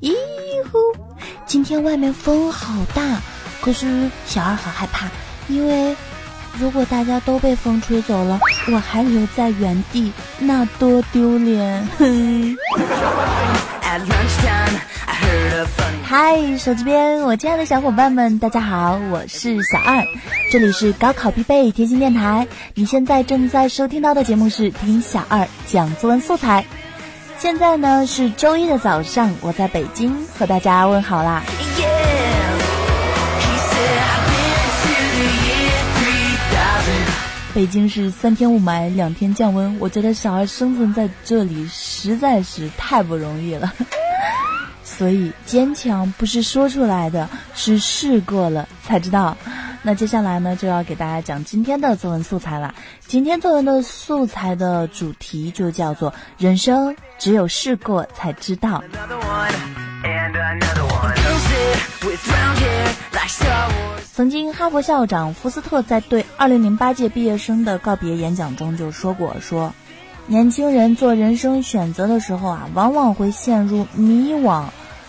咦呼，今天外面风好大，可是小二好害怕，因为如果大家都被风吹走了，我还留在原地，那多丢脸！哼。嗨，手机边，我亲爱的小伙伴们，大家好，我是小二，这里是高考必备贴心电台。你现在正在收听到的节目是听小二讲作文素材。现在呢是周一的早上，我在北京和大家问好啦。北京是三天雾霾，两天降温。我觉得小二生存在这里实在是太不容易了。所以坚强不是说出来的，是试过了才知道。那接下来呢，就要给大家讲今天的作文素材了。今天作文的素材的主题就叫做“人生只有试过才知道”。曾经，哈佛校长福斯特在对2008届毕业生的告别演讲中就说过：“说，年轻人做人生选择的时候啊，往往会陷入迷惘。”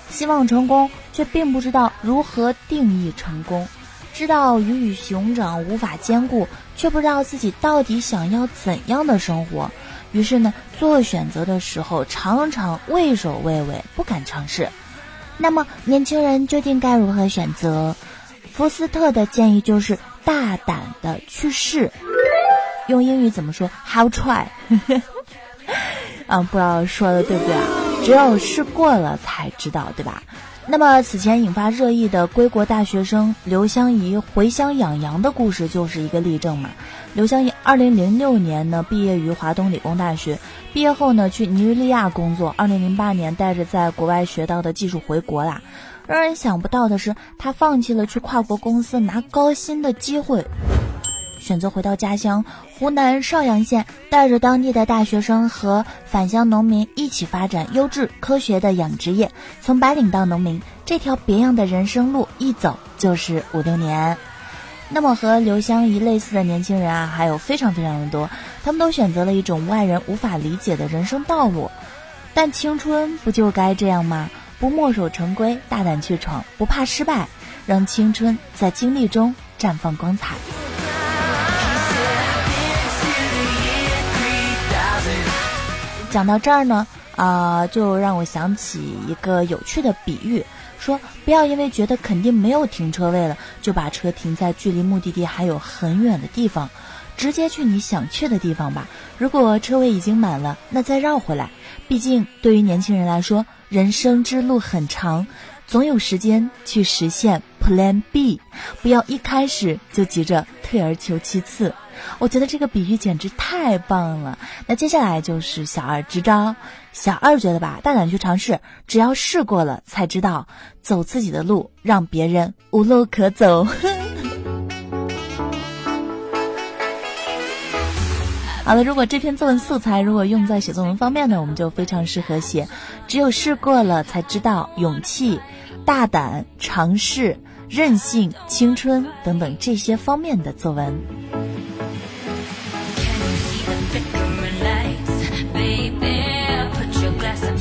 希望成功，却并不知道如何定义成功；知道鱼与熊掌无法兼顾，却不知道自己到底想要怎样的生活。于是呢，做选择的时候常常畏首畏尾，不敢尝试。那么，年轻人究竟该如何选择？福斯特的建议就是大胆的去试。用英语怎么说？How try？啊，不知道说的对不对啊？只有试过了才知道，对吧？那么此前引发热议的归国大学生刘香怡回乡养羊的故事就是一个例证嘛。刘香怡二零零六年呢毕业于华东理工大学，毕业后呢去尼日利亚工作，二零零八年带着在国外学到的技术回国啦。让人想不到的是，他放弃了去跨国公司拿高薪的机会。选择回到家乡湖南邵阳县，带着当地的大学生和返乡农民一起发展优质科学的养殖业，从白领到农民，这条别样的人生路一走就是五六年。那么和刘香怡类似的年轻人啊，还有非常非常的多，他们都选择了一种外人无法理解的人生道路。但青春不就该这样吗？不墨守成规，大胆去闯，不怕失败，让青春在经历中绽放光彩。讲到这儿呢，啊，就让我想起一个有趣的比喻，说不要因为觉得肯定没有停车位了，就把车停在距离目的地还有很远的地方，直接去你想去的地方吧。如果车位已经满了，那再绕回来。毕竟对于年轻人来说，人生之路很长，总有时间去实现 Plan B，不要一开始就急着退而求其次。我觉得这个比喻简直太棒了。那接下来就是小二支招。小二觉得吧，大胆去尝试，只要试过了才知道，走自己的路，让别人无路可走。好了，如果这篇作文素材如果用在写作文方面呢，我们就非常适合写。只有试过了才知道，勇气、大胆、尝试、任性、青春等等这些方面的作文。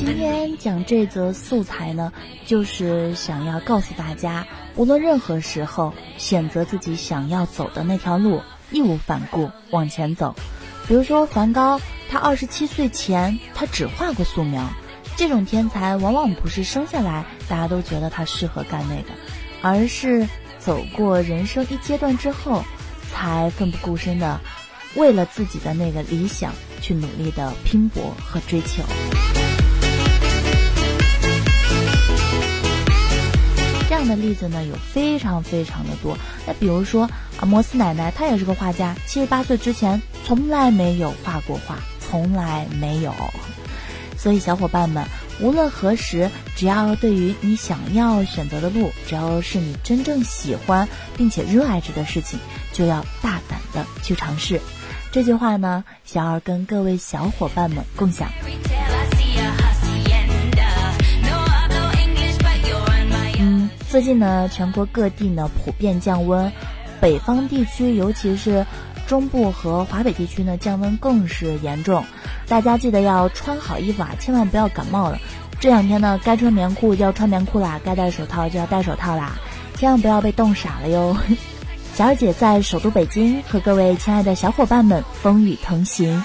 今天讲这则素材呢，就是想要告诉大家，无论任何时候，选择自己想要走的那条路，义无反顾往前走。比如说梵高，他二十七岁前他只画过素描，这种天才往往不是生下来大家都觉得他适合干那个，而是走过人生一阶段之后，才奋不顾身的为了自己的那个理想去努力的拼搏和追求。样的例子呢有非常非常的多。那比如说啊，摩斯奶奶她也是个画家，七十八岁之前从来没有画过画，从来没有。所以小伙伴们，无论何时，只要对于你想要选择的路，只要是你真正喜欢并且热爱着的事情，就要大胆的去尝试。这句话呢，小二跟各位小伙伴们共享。最近呢，全国各地呢普遍降温，北方地区尤其是中部和华北地区呢，降温更是严重。大家记得要穿好衣服啊，千万不要感冒了。这两天呢，该穿棉裤就要穿棉裤啦，该戴手套就要戴手套啦，千万不要被冻傻了哟。小二姐在首都北京和各位亲爱的小伙伴们风雨同行。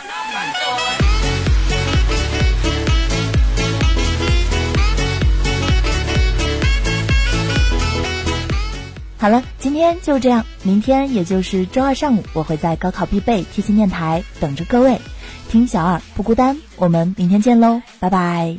好了，今天就这样，明天也就是周二上午，我会在高考必备贴心电台等着各位，听小二不孤单，我们明天见喽，拜拜。